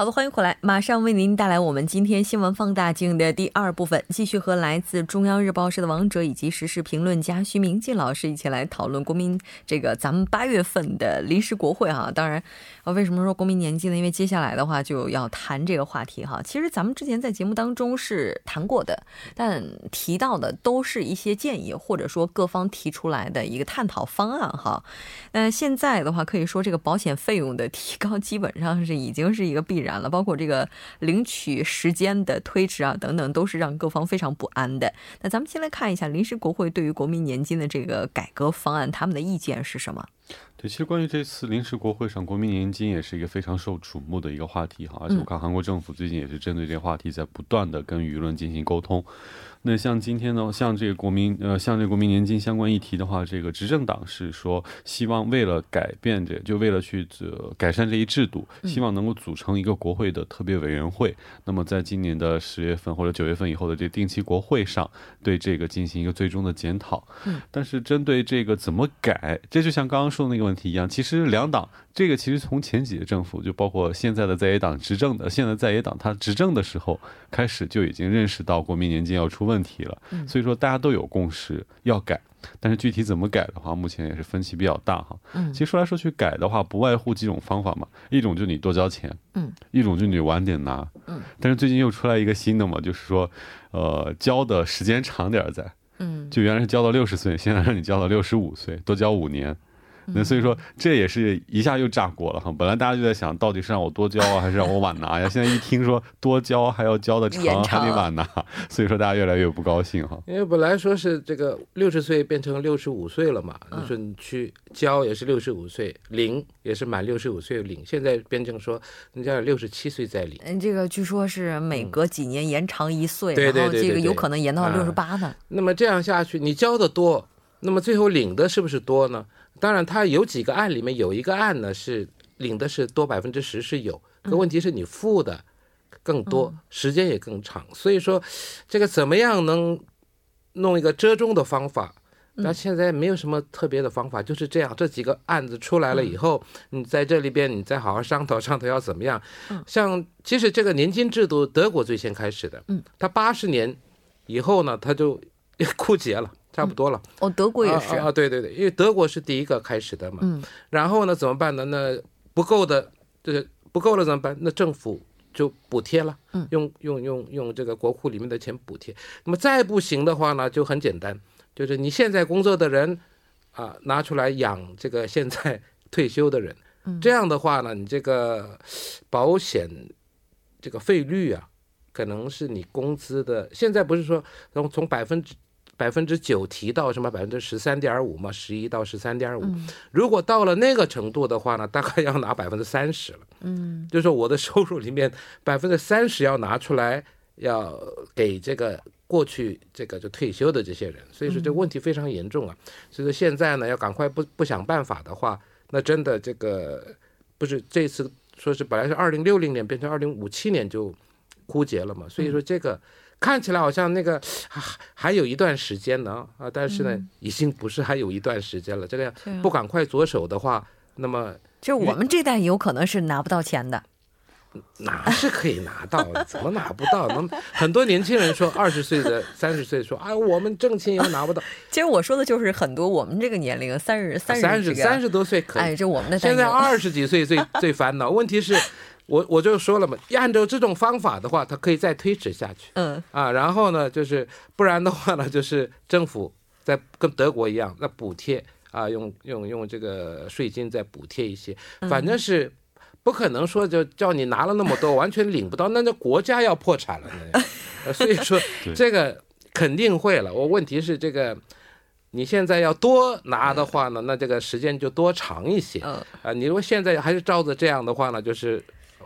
好的，欢迎回来，马上为您带来我们今天新闻放大镜的第二部分，继续和来自中央日报社的王哲以及时事评论家徐明进老师一起来讨论国民这个咱们八月份的临时国会哈。当然，啊，为什么说国民年金呢？因为接下来的话就要谈这个话题哈。其实咱们之前在节目当中是谈过的，但提到的都是一些建议或者说各方提出来的一个探讨方案哈。那现在的话，可以说这个保险费用的提高基本上是已经是一个必然。了，包括这个领取时间的推迟啊，等等，都是让各方非常不安的。那咱们先来看一下临时国会对于国民年金的这个改革方案，他们的意见是什么？对，其实关于这次临时国会上国民年金也是一个非常受瞩目的一个话题哈，而且我看韩国政府最近也是针对这个话题在不断的跟舆论进行沟通。那像今天呢，像这个国民呃，像这国民年金相关议题的话，这个执政党是说希望为了改变这，就为了去呃改善这一制度，希望能够组成一个国会的特别委员会。那么在今年的十月份或者九月份以后的这定期国会上，对这个进行一个最终的检讨。嗯，但是针对这个怎么改，这就像刚刚说的那个问题一样，其实两党这个其实从前几届政府，就包括现在的在野党执政的，现在在野党他执政的时候开始就已经认识到国民年金要出。问题了，所以说大家都有共识要改，但是具体怎么改的话，目前也是分歧比较大哈。嗯，其实说来说去改的话，不外乎几种方法嘛，一种就你多交钱，嗯，一种就你晚点拿，嗯，但是最近又出来一个新的嘛，就是说，呃，交的时间长点在，嗯，就原来是交到六十岁，现在让你交到六十五岁，多交五年。那所以说，这也是一下又炸锅了哈。本来大家就在想，到底是让我多交啊，还是让我晚拿呀？现在一听说多交还要交的 长，还得晚拿，所以说大家越来越不高兴哈。因为本来说是这个六十岁变成六十五岁了嘛，你说你去交也是六十五岁领，也是满六十五岁领。现在变成说人家六十七岁再领。嗯，这个据说是每隔几年延长一岁，然后这个有可能延到六十八呢。那么这样下去，你交的多，那么最后领的是不是多呢？当然，他有几个案里面有一个案呢，是领的是多百分之十是有，可问题是你付的更多，时间也更长。所以说，这个怎么样能弄一个折中的方法？那现在没有什么特别的方法，就是这样。这几个案子出来了以后，你在这里边你再好好商讨商讨要怎么样。像其实这个年金制度，德国最先开始的，嗯，他八十年以后呢，他就 枯竭了。差不多了哦，德国也是啊，对对对，因为德国是第一个开始的嘛。嗯。然后呢，怎么办呢？那不够的，就是不够了怎么办？那政府就补贴了，嗯，用用用用这个国库里面的钱补贴。那么再不行的话呢，就很简单，就是你现在工作的人啊，拿出来养这个现在退休的人。嗯。这样的话呢，你这个保险这个费率啊，可能是你工资的。现在不是说从从百分之。百分之九提到什么百分之十三点五嘛，十一到十三点五。如果到了那个程度的话呢，大概要拿百分之三十了。嗯，就是我的收入里面百分之三十要拿出来，要给这个过去这个就退休的这些人。所以说这个问题非常严重啊。所以说现在呢，要赶快不不想办法的话，那真的这个不是这次说是本来是二零六零年变成二零五七年就枯竭了嘛。所以说这个。看起来好像那个还还有一段时间呢啊，但是呢，已经不是还有一段时间了。这个不赶快着手的话，那么就我们这代有可能是拿不到钱的。拿是可以拿到，怎么拿不到？能很多年轻人说二十岁的、三十岁说啊，我们挣钱也拿不到。其实我说的就是很多我们这个年龄三十三三十三十多岁可以。哎，这我们的现在 二十几岁最最烦恼。问题是。我我就说了嘛，按照这种方法的话，它可以再推迟下去。嗯啊，然后呢，就是不然的话呢，就是政府在跟德国一样，那补贴啊，用用用这个税金再补贴一些，反正是不可能说就叫你拿了那么多完全领不到，那那国家要破产了。所以说这个肯定会了。我问题是这个，你现在要多拿的话呢，那这个时间就多长一些。啊，你如果现在还是照着这样的话呢，就是。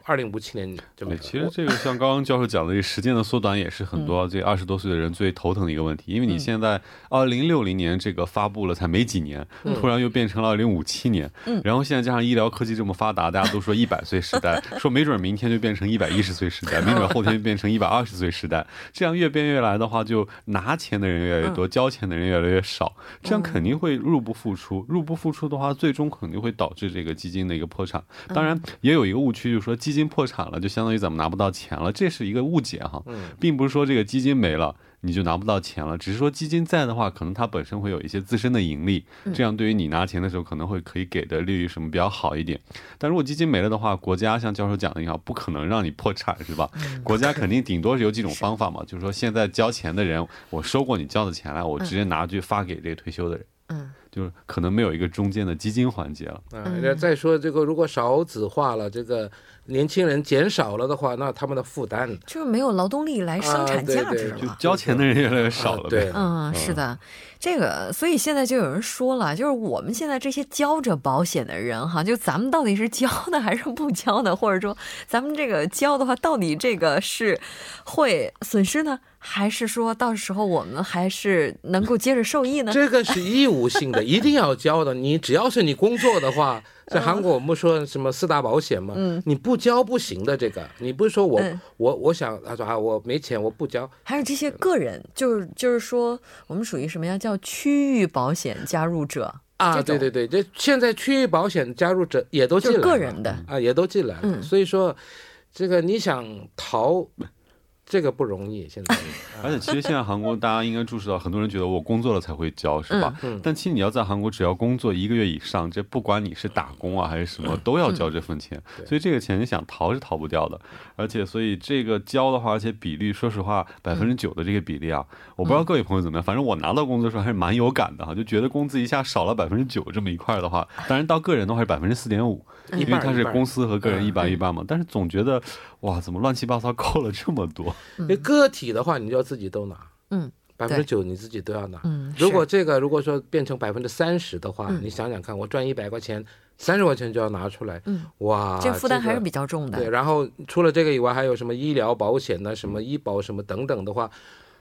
二零五七年就没了。其实这个像刚刚教授讲的，这时间的缩短也是很多这二十多岁的人最头疼的一个问题。因为你现在二零六零年这个发布了才没几年，突然又变成了二零五七年，然后现在加上医疗科技这么发达，大家都说一百岁时代，说没准明天就变成一百一十岁时代，没准后天就变成一百二十岁时代。这样越变越来的话，就拿钱的人越来越多，交钱的人越来越少，这样肯定会入不敷出。入不敷出的话，最终肯定会导致这个基金的一个破产。当然，也有一个误区，就是说基基金破产了，就相当于咱们拿不到钱了，这是一个误解哈，并不是说这个基金没了你就拿不到钱了，只是说基金在的话，可能它本身会有一些自身的盈利，这样对于你拿钱的时候可能会可以给的利率什么比较好一点。但如果基金没了的话，国家像教授讲的一样，不可能让你破产是吧？国家肯定顶多是有几种方法嘛，就是说现在交钱的人，我收过你交的钱来，我直接拿去发给这个退休的人。嗯。就是可能没有一个中间的基金环节了。嗯，再说这个，如果少子化了，这个年轻人减少了的话，那他们的负担。就是没有劳动力来生产价值了，就交钱的人越来越少了。对，嗯，是的，这个，所以现在就有人说了，就是我们现在这些交着保险的人哈，就咱们到底是交的还是不交的，或者说咱们这个交的话，到底这个是会损失呢？还是说到时候我们还是能够接着受益呢？这个是义务性的，一定要交的。你只要是你工作的话，在韩国我们说什么四大保险嘛，嗯，你不交不行的。这个你不是说我我我想他说啊，我没钱我不交。还有这些个人，就是就是说我们属于什么呀？叫区域保险加入者啊？对对对，这现在区域保险加入者也都进来了，个人的啊也都进来了。所以说，这个你想逃。这个不容易，现在。而且其实现在韩国大家应该注视到，很多人觉得我工作了才会交，是吧？嗯。但其实你要在韩国，只要工作一个月以上，这不管你是打工啊还是什么，都要交这份钱。所以这个钱你想逃是逃不掉的。而且所以这个交的话，而且比例，说实话，百分之九的这个比例啊，我不知道各位朋友怎么样，反正我拿到工资的时候还是蛮有感的哈，就觉得工资一下少了百分之九这么一块的话，当然到个人的话是百分之四点五，因为它是公司和个人一半一半嘛。但是总觉得哇，怎么乱七八糟扣了这么多？因为个体的话，你就要自己都拿，嗯，百分之九你自己都要拿。嗯，如果这个如果说变成百分之三十的话，你想想看，我赚一百块钱，三十块钱就要拿出来，嗯，哇，这负担还是比较重的。对，然后除了这个以外，还有什么医疗保险呢？什么医保什么等等的话。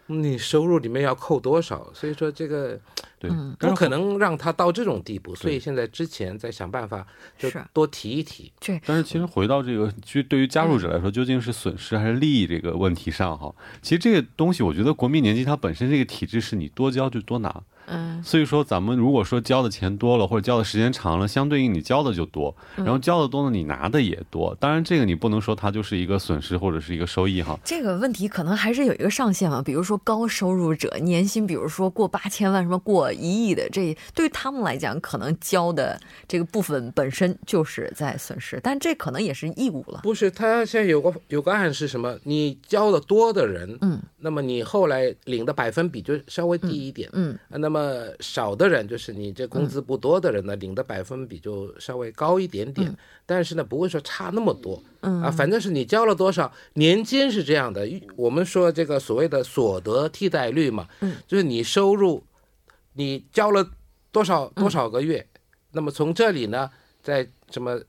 你收入里面要扣多少？所以说这个，对，不可能让他到这种地步。所以现在之前在想办法，就多提一提。对，但是其实回到这个，就对于加入者来说，究竟是损失还是利益这个问题上哈，其实这个东西，我觉得国民年金它本身这个体制是你多交就多拿。嗯，所以说咱们如果说交的钱多了，或者交的时间长了，相对应你交的就多，然后交的多呢，你拿的也多。当然，这个你不能说它就是一个损失或者是一个收益哈。这个问题可能还是有一个上限嘛，比如说高收入者年薪，比如说过八千万，什么过一亿的，这对于他们来讲，可能交的这个部分本身就是在损失，但这可能也是义务了。不是，他现在有个有个案是什么？你交的多的人，嗯，那么你后来领的百分比就稍微低一点，嗯，那么。呃，少的人就是你这工资不多的人呢，领的百分比就稍微高一点点，但是呢，不会说差那么多。嗯啊，反正是你交了多少年金是这样的。我们说这个所谓的所得替代率嘛，嗯，就是你收入，你交了多少多少个月，那么从这里呢，再什么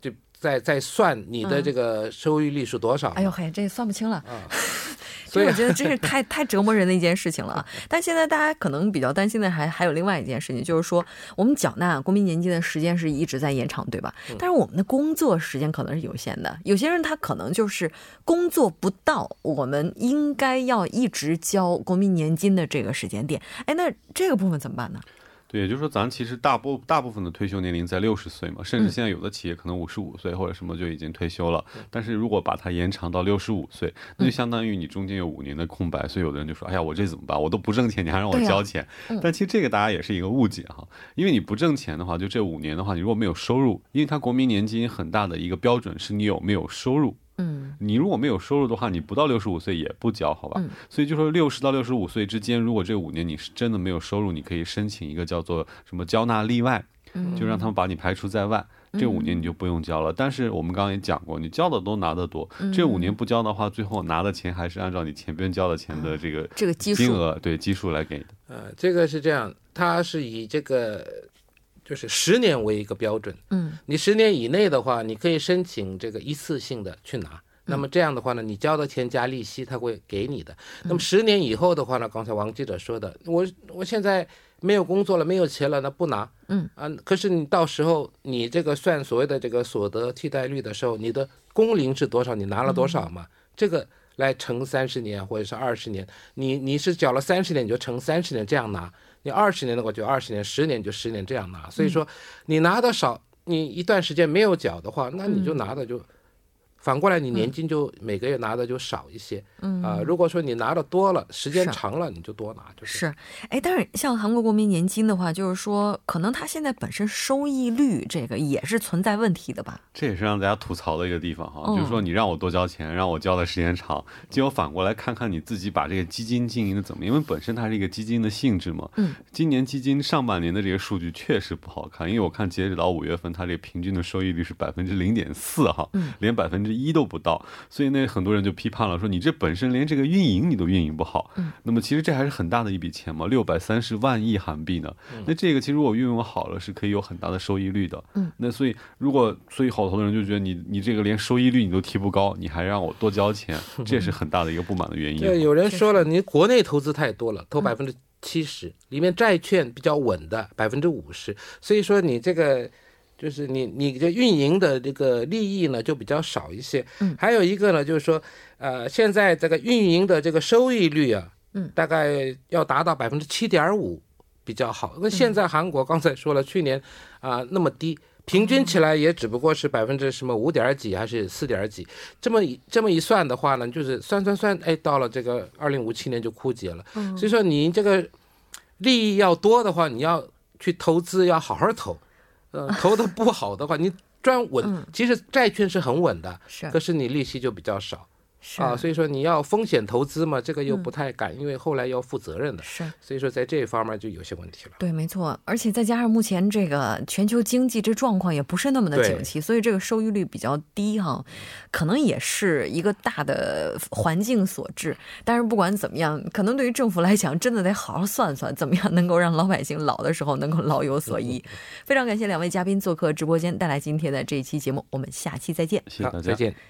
就再再算你的这个收益率是多少？哎呦嘿，这算不清了。所以我觉得真是 太太折磨人的一件事情了。但现在大家可能比较担心的还还有另外一件事情，就是说我们缴纳国民年金的时间是一直在延长，对吧？但是我们的工作时间可能是有限的，有些人他可能就是工作不到我们应该要一直交国民年金的这个时间点。哎，那这个部分怎么办呢？对，也就是说，咱其实大部大部分的退休年龄在六十岁嘛，甚至现在有的企业可能五十五岁或者什么就已经退休了。但是如果把它延长到六十五岁，那就相当于你中间有五年的空白。所以有的人就说：“哎呀，我这怎么办？我都不挣钱，你还让我交钱？”但其实这个大家也是一个误解哈，因为你不挣钱的话，就这五年的话，你如果没有收入，因为它国民年金很大的一个标准是你有没有收入。嗯，你如果没有收入的话，你不到六十五岁也不交，好吧？所以就说六十到六十五岁之间，如果这五年你是真的没有收入，你可以申请一个叫做什么交纳例外，就让他们把你排除在外。这五年你就不用交了。但是我们刚刚也讲过，你交的都拿得多，这五年不交的话，最后拿的钱还是按照你前边交的钱的这个这个金额对基数来给的。呃，这个是这样，它是以这个。就是十年为一个标准。嗯，你十年以内的话，你可以申请这个一次性的去拿。那么这样的话呢，你交的钱加利息，他会给你的。那么十年以后的话呢，刚才王记者说的，我我现在没有工作了，没有钱了，那不拿。嗯啊，可是你到时候你这个算所谓的这个所得替代率的时候，你的工龄是多少？你拿了多少嘛？这个来乘三十年或者是二十年，你你是缴了三十年，你就乘三十年这样拿；你二十年的话就二十年，十年就十年这样拿。所以说你拿的少，你一段时间没有缴的话，那你就拿的就。反过来，你年金就每个月拿的就少一些，嗯啊，如果说你拿的多了，时间长了，你就多拿，就是。是，哎，但是像韩国国民年金的话，就是说，可能它现在本身收益率这个也是存在问题的吧？这也是让大家吐槽的一个地方哈，就是说你让我多交钱，让我交的时间长，结果反过来看看你自己把这个基金经营的怎么？因为本身它是一个基金的性质嘛。嗯。今年基金上半年的这个数据确实不好看，因为我看截止到五月份，它这个平均的收益率是百分之零点四哈，连百分之。一都不到，所以那很多人就批判了，说你这本身连这个运营你都运营不好。嗯，那么其实这还是很大的一笔钱嘛，六百三十万亿韩币呢。那这个其实我运用好了是可以有很大的收益率的。嗯，那所以如果所以好多人就觉得你你这个连收益率你都提不高，你还让我多交钱，这也是很大的一个不满的原因。对，有人说了，你国内投资太多了，投百分之七十，里面债券比较稳的百分之五十，所以说你这个。就是你你的运营的这个利益呢就比较少一些，嗯，还有一个呢就是说，呃，现在这个运营的这个收益率啊，嗯，大概要达到百分之七点五比较好。那现在韩国刚才说了，去年啊那么低，平均起来也只不过是百分之什么五点几还是四点几，这么这么一算的话呢，就是算算算，哎，到了这个二零五七年就枯竭了。嗯，所以说你这个利益要多的话，你要去投资要好好投。呃，投的不好的话，你赚稳，其实债券是很稳的，是，可是你利息就比较少。啊，所以说你要风险投资嘛，这个又不太敢，因为后来要负责任的。是，所以说在这一方面就有些问题了。对，没错，而且再加上目前这个全球经济这状况也不是那么的景气，所以这个收益率比较低哈，可能也是一个大的环境所致。但是不管怎么样，可能对于政府来讲，真的得好好算算，怎么样能够让老百姓老的时候能够老有所依。非常感谢两位嘉宾做客直播间，带来今天的这一期节目，我们下期再见。谢谢大家，再见。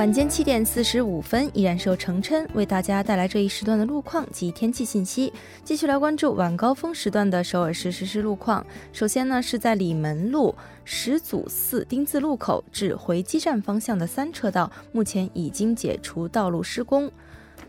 晚间七点四十五分，依然是由程琛为大家带来这一时段的路况及天气信息。继续来关注晚高峰时段的首尔市实时路况。首先呢，是在里门路始祖寺丁字路口至回基站方向的三车道，目前已经解除道路施工，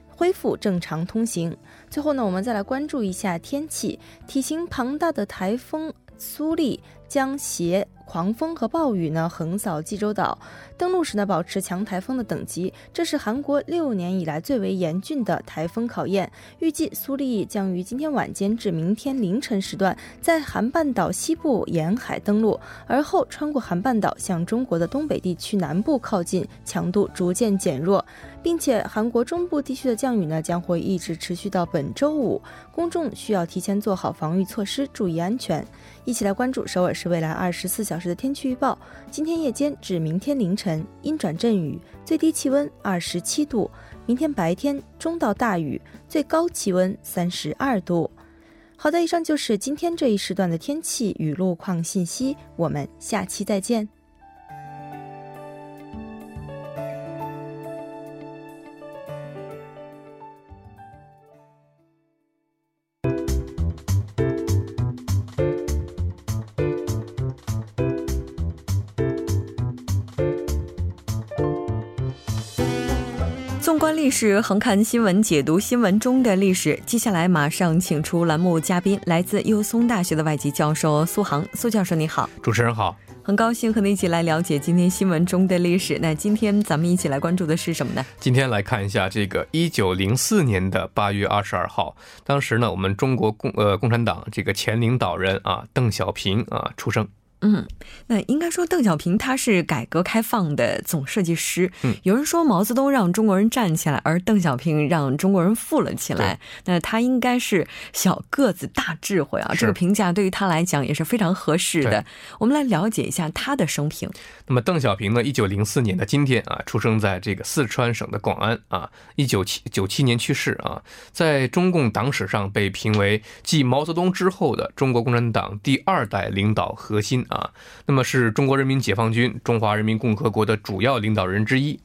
恢复正常通行。最后呢，我们再来关注一下天气。体型庞大的台风苏力将携。狂风和暴雨呢横扫济州岛，登陆时呢保持强台风的等级，这是韩国六年以来最为严峻的台风考验。预计苏力将于今天晚间至明天凌晨时段在韩半岛西部沿海登陆，而后穿过韩半岛向中国的东北地区南部靠近，强度逐渐减弱，并且韩国中部地区的降雨呢将会一直持续到本周五，公众需要提前做好防御措施，注意安全。一起来关注首尔是未来二十四小时的天气预报。今天夜间至明天凌晨阴转阵雨，最低气温二十七度；明天白天中到大雨，最高气温三十二度。好的，以上就是今天这一时段的天气与路况信息。我们下期再见。史横看新闻，解读新闻中的历史。接下来马上请出栏目嘉宾，来自幼松大学的外籍教授苏杭。苏教授你好，主持人好，很高兴和你一起来了解今天新闻中的历史。那今天咱们一起来关注的是什么呢？今天来看一下这个一九零四年的八月二十二号，当时呢，我们中国共呃共产党这个前领导人啊邓小平啊出生。嗯，那应该说邓小平他是改革开放的总设计师。嗯，有人说毛泽东让中国人站起来，而邓小平让中国人富了起来。那他应该是小个子大智慧啊，这个评价对于他来讲也是非常合适的。我们来了解一下他的生平。那么邓小平呢，一九零四年的今天啊，出生在这个四川省的广安啊，一九七九七年去世啊，在中共党史上被评为继毛泽东之后的中国共产党第二代领导核心。啊，那么是中国人民解放军中华人民共和国的主要领导人之一，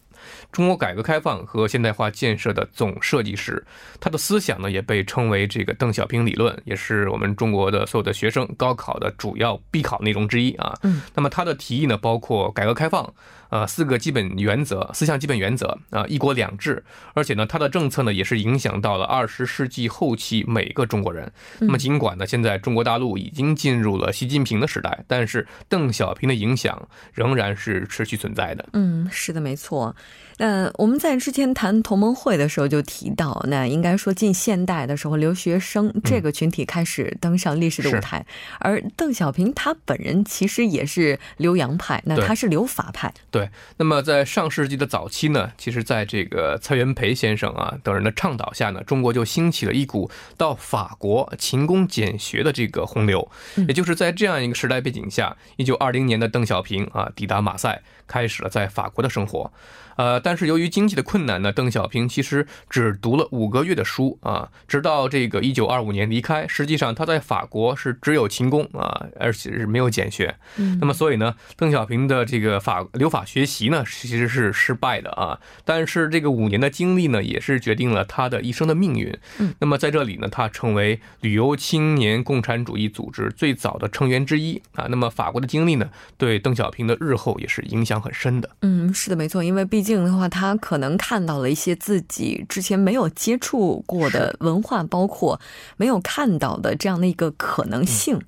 中国改革开放和现代化建设的总设计师，他的思想呢也被称为这个邓小平理论，也是我们中国的所有的学生高考的主要必考内容之一啊。嗯，那么他的提议呢包括改革开放。呃，四个基本原则，四项基本原则啊，一国两制，而且呢，他的政策呢也是影响到了二十世纪后期每个中国人。那么，尽管呢，现在中国大陆已经进入了习近平的时代，但是邓小平的影响仍然是持续存在的。嗯，是的，没错。那我们在之前谈同盟会的时候就提到，那应该说近现代的时候，留学生这个群体开始登上历史的舞台，而邓小平他本人其实也是留洋派，那他是留法派。对，那么在上世纪的早期呢，其实在这个蔡元培先生啊等人的倡导下呢，中国就兴起了一股到法国勤工俭学的这个洪流。也就是在这样一个时代背景下，一九二零年的邓小平啊抵达马赛，开始了在法国的生活。呃，但是由于经济的困难呢，邓小平其实只读了五个月的书啊，直到这个一九二五年离开。实际上他在法国是只有勤工啊，而且是没有俭学。嗯，那么所以呢，邓小平的这个法留法学习呢，其实是失败的啊。但是这个五年的经历呢，也是决定了他的一生的命运。嗯，那么在这里呢，他成为旅游青年共产主义组织最早的成员之一啊。那么法国的经历呢，对邓小平的日后也是影响很深的。嗯，是的，没错，因为毕。竟的话，他可能看到了一些自己之前没有接触过的文化，包括没有看到的这样的一个可能性。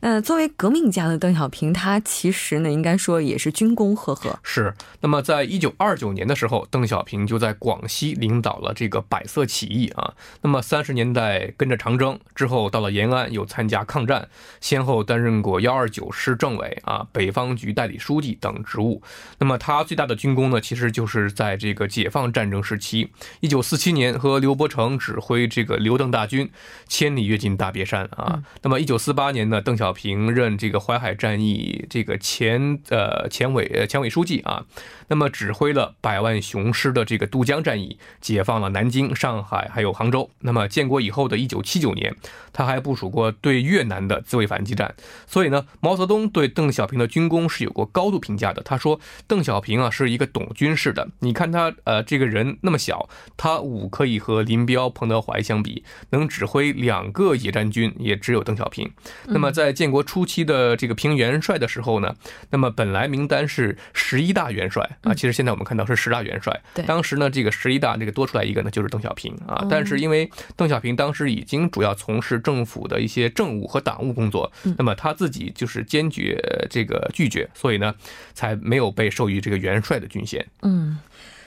那作为革命家的邓小平，他其实呢，应该说也是军功赫赫。是。那么，在一九二九年的时候，邓小平就在广西领导了这个百色起义啊。那么，三十年代跟着长征之后，到了延安又参加抗战，先后担任过幺二九师政委啊、北方局代理书记等职务。那么，他最大的军功呢，其实就。是在这个解放战争时期，一九四七年和刘伯承指挥这个刘邓大军千里跃进大别山啊。那么一九四八年呢，邓小平任这个淮海战役这个前呃前委呃前委书记啊。那么指挥了百万雄师的这个渡江战役，解放了南京、上海还有杭州。那么建国以后的一九七九年，他还部署过对越南的自卫反击战。所以呢，毛泽东对邓小平的军功是有过高度评价的。他说，邓小平啊是一个懂军事的。你看他呃这个人那么小，他武可以和林彪、彭德怀相比，能指挥两个野战军也只有邓小平。那么在建国初期的这个评元帅的时候呢，那么本来名单是十一大元帅。啊，其实现在我们看到是十大元帅。对，当时呢，这个十一大这个多出来一个呢，就是邓小平啊。但是因为邓小平当时已经主要从事政府的一些政务和党务工作，那么他自己就是坚决这个拒绝，所以呢，才没有被授予这个元帅的军衔。嗯。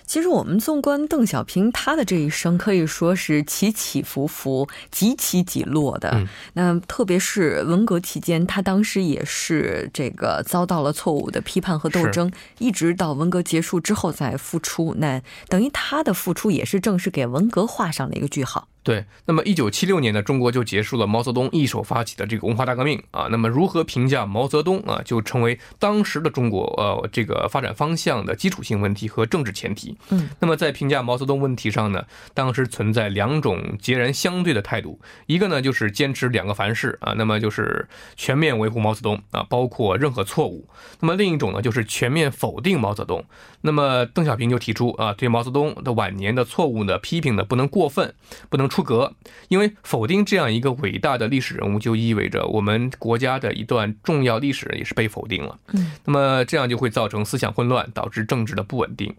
其实我们纵观邓小平他的这一生，可以说是起起伏伏、几起几落的。那特别是文革期间，他当时也是这个遭到了错误的批判和斗争，一直到文革结束之后再复出。那等于他的复出也是正式给文革画上了一个句号。对，那么一九七六年呢，中国就结束了毛泽东一手发起的这个文化大革命啊。那么如何评价毛泽东啊，就成为当时的中国呃这个发展方向的基础性问题和政治前提。嗯，那么在评价毛泽东问题上呢，当时存在两种截然相对的态度，一个呢就是坚持两个凡是啊，那么就是全面维护毛泽东啊，包括任何错误；那么另一种呢就是全面否定毛泽东。那么邓小平就提出啊，对毛泽东的晚年的错误呢批评呢不能过分，不能。出格，因为否定这样一个伟大的历史人物，就意味着我们国家的一段重要历史也是被否定了。嗯，那么这样就会造成思想混乱，导致政治的不稳定。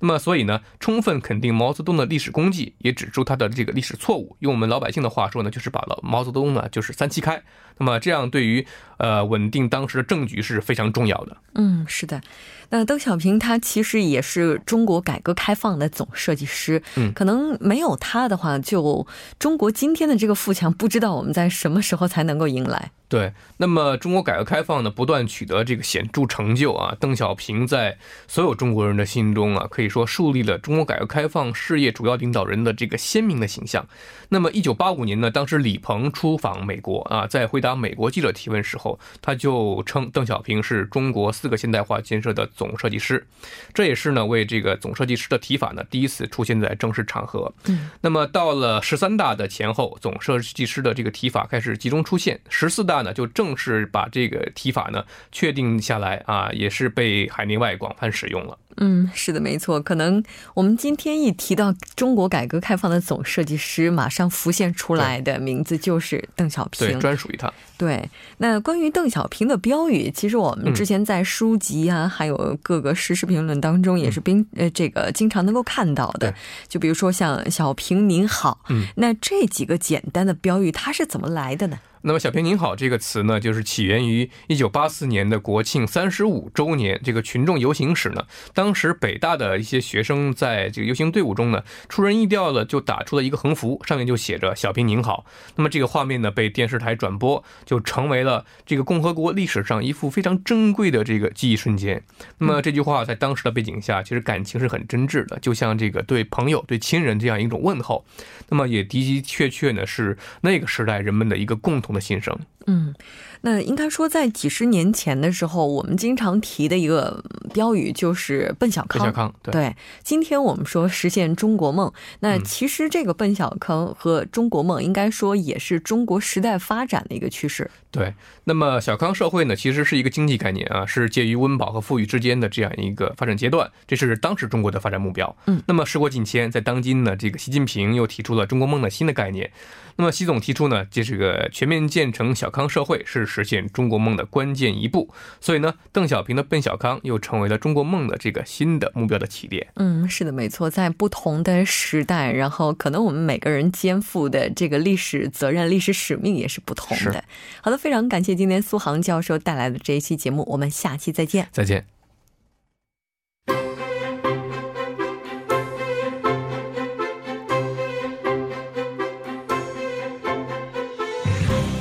那么所以呢，充分肯定毛泽东的历史功绩，也指出他的这个历史错误。用我们老百姓的话说呢，就是把了毛泽东呢就是三七开。那么这样对于呃稳定当时的政局是非常重要的。嗯，是的。那邓小平他其实也是中国改革开放的总设计师，嗯，可能没有他的话，就中国今天的这个富强，不知道我们在什么时候才能够迎来。对，那么中国改革开放呢，不断取得这个显著成就啊。邓小平在所有中国人的心中啊，可以说树立了中国改革开放事业主要领导人的这个鲜明的形象。那么，一九八五年呢，当时李鹏出访美国啊，在回答美国记者提问时候，他就称邓小平是中国四个现代化建设的总设计师，这也是呢为这个总设计师的提法呢第一次出现在正式场合。嗯，那么到了十三大的前后，总设计师的这个提法开始集中出现，十四大。呢，就正式把这个提法呢确定下来啊，也是被海内外广泛使用了。嗯，是的，没错。可能我们今天一提到中国改革开放的总设计师，马上浮现出来的名字就是邓小平，对，专属于他。对，那关于邓小平的标语，其实我们之前在书籍啊，还有各个时事评论当中，也是并呃这个经常能够看到的。就比如说像“小平您好”，嗯，那这几个简单的标语，它是怎么来的呢？那么“小平您好”这个词呢，就是起源于一九八四年的国庆三十五周年这个群众游行时呢。当时北大的一些学生在这个游行队伍中呢，出人意料的就打出了一个横幅，上面就写着“小平您好”。那么这个画面呢，被电视台转播，就成为了这个共和国历史上一幅非常珍贵的这个记忆瞬间。那么这句话在当时的背景下，其实感情是很真挚的，就像这个对朋友、对亲人这样一种问候。那么也的的确确呢，是那个时代人们的一个共同的心声。嗯。那应该说，在几十年前的时候，我们经常提的一个标语就是“奔小康”。奔小康，对。今天我们说实现中国梦，那其实这个“奔小康”和中国梦，应该说也是中国时代发展的一个趋势。对。那么小康社会呢，其实是一个经济概念啊，是介于温饱和富裕之间的这样一个发展阶段，这是当时中国的发展目标。嗯。那么时过境迁，在当今呢，这个习近平又提出了中国梦的新的概念。那么习总提出呢，这是个全面建成小康社会是。实现中国梦的关键一步，所以呢，邓小平的奔小康又成为了中国梦的这个新的目标的起点。嗯，是的，没错，在不同的时代，然后可能我们每个人肩负的这个历史责任、历史使命也是不同的。好的，非常感谢今天苏杭教授带来的这一期节目，我们下期再见。再见。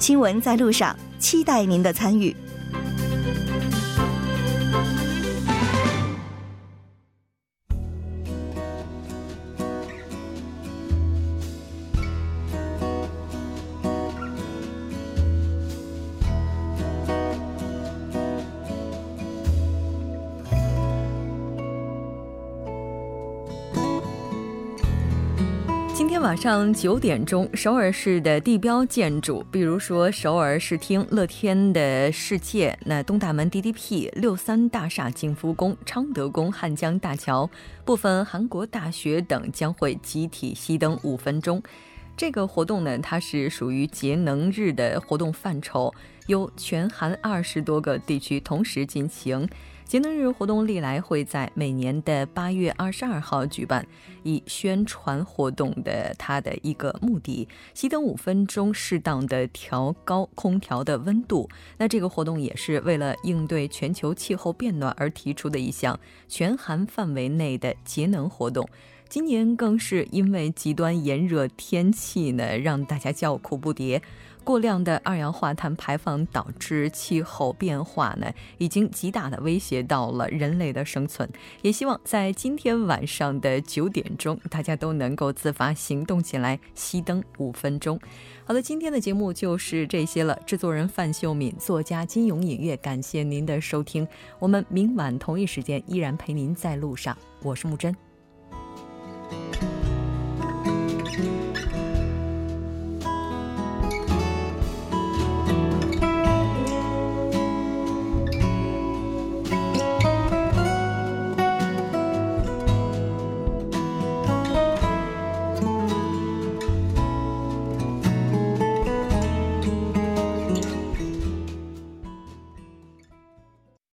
新闻在路上，期待您的参与。上九点钟，首尔市的地标建筑，比如说首尔市厅、乐天的世界、那东大门 DDP、六三大厦、景福宫、昌德宫、汉江大桥、部分韩国大学等，将会集体熄灯五分钟。这个活动呢，它是属于节能日的活动范畴，由全韩二十多个地区同时进行。节能日活动历来会在每年的八月二十二号举办，以宣传活动的它的一个目的，熄灯五分钟，适当的调高空调的温度。那这个活动也是为了应对全球气候变暖而提出的一项全韩范围内的节能活动。今年更是因为极端炎热天气呢，让大家叫苦不迭。过量的二氧化碳排放导致气候变化呢，已经极大的威胁到了人类的生存。也希望在今天晚上的九点钟，大家都能够自发行动起来，熄灯五分钟。好的，今天的节目就是这些了。制作人范秀敏，作家金勇音乐，感谢您的收听。我们明晚同一时间依然陪您在路上。我是木真。